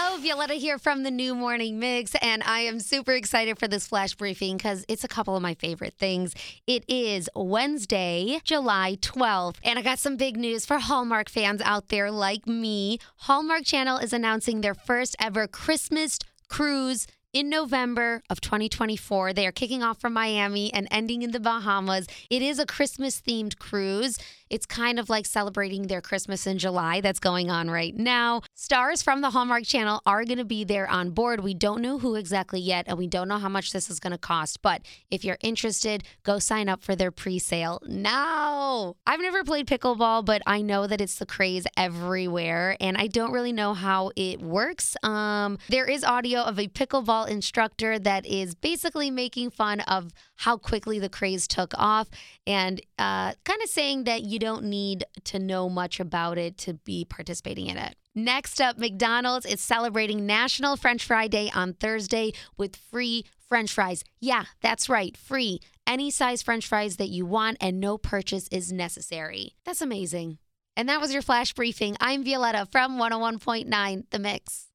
Hello, Violetta here from the New Morning Mix, and I am super excited for this flash briefing because it's a couple of my favorite things. It is Wednesday, July 12th, and I got some big news for Hallmark fans out there like me. Hallmark Channel is announcing their first ever Christmas cruise in November of 2024. They are kicking off from Miami and ending in the Bahamas. It is a Christmas themed cruise. It's kind of like celebrating their Christmas in July that's going on right now. Stars from the Hallmark Channel are going to be there on board. We don't know who exactly yet, and we don't know how much this is going to cost. But if you're interested, go sign up for their pre sale now. I've never played pickleball, but I know that it's the craze everywhere, and I don't really know how it works. Um, there is audio of a pickleball instructor that is basically making fun of how quickly the craze took off and uh, kind of saying that you don't need to know much about it to be participating in it. Next up, McDonald's is celebrating National French Fry Day on Thursday with free French fries. Yeah, that's right, free. Any size French fries that you want, and no purchase is necessary. That's amazing. And that was your flash briefing. I'm Violetta from 101.9 The Mix.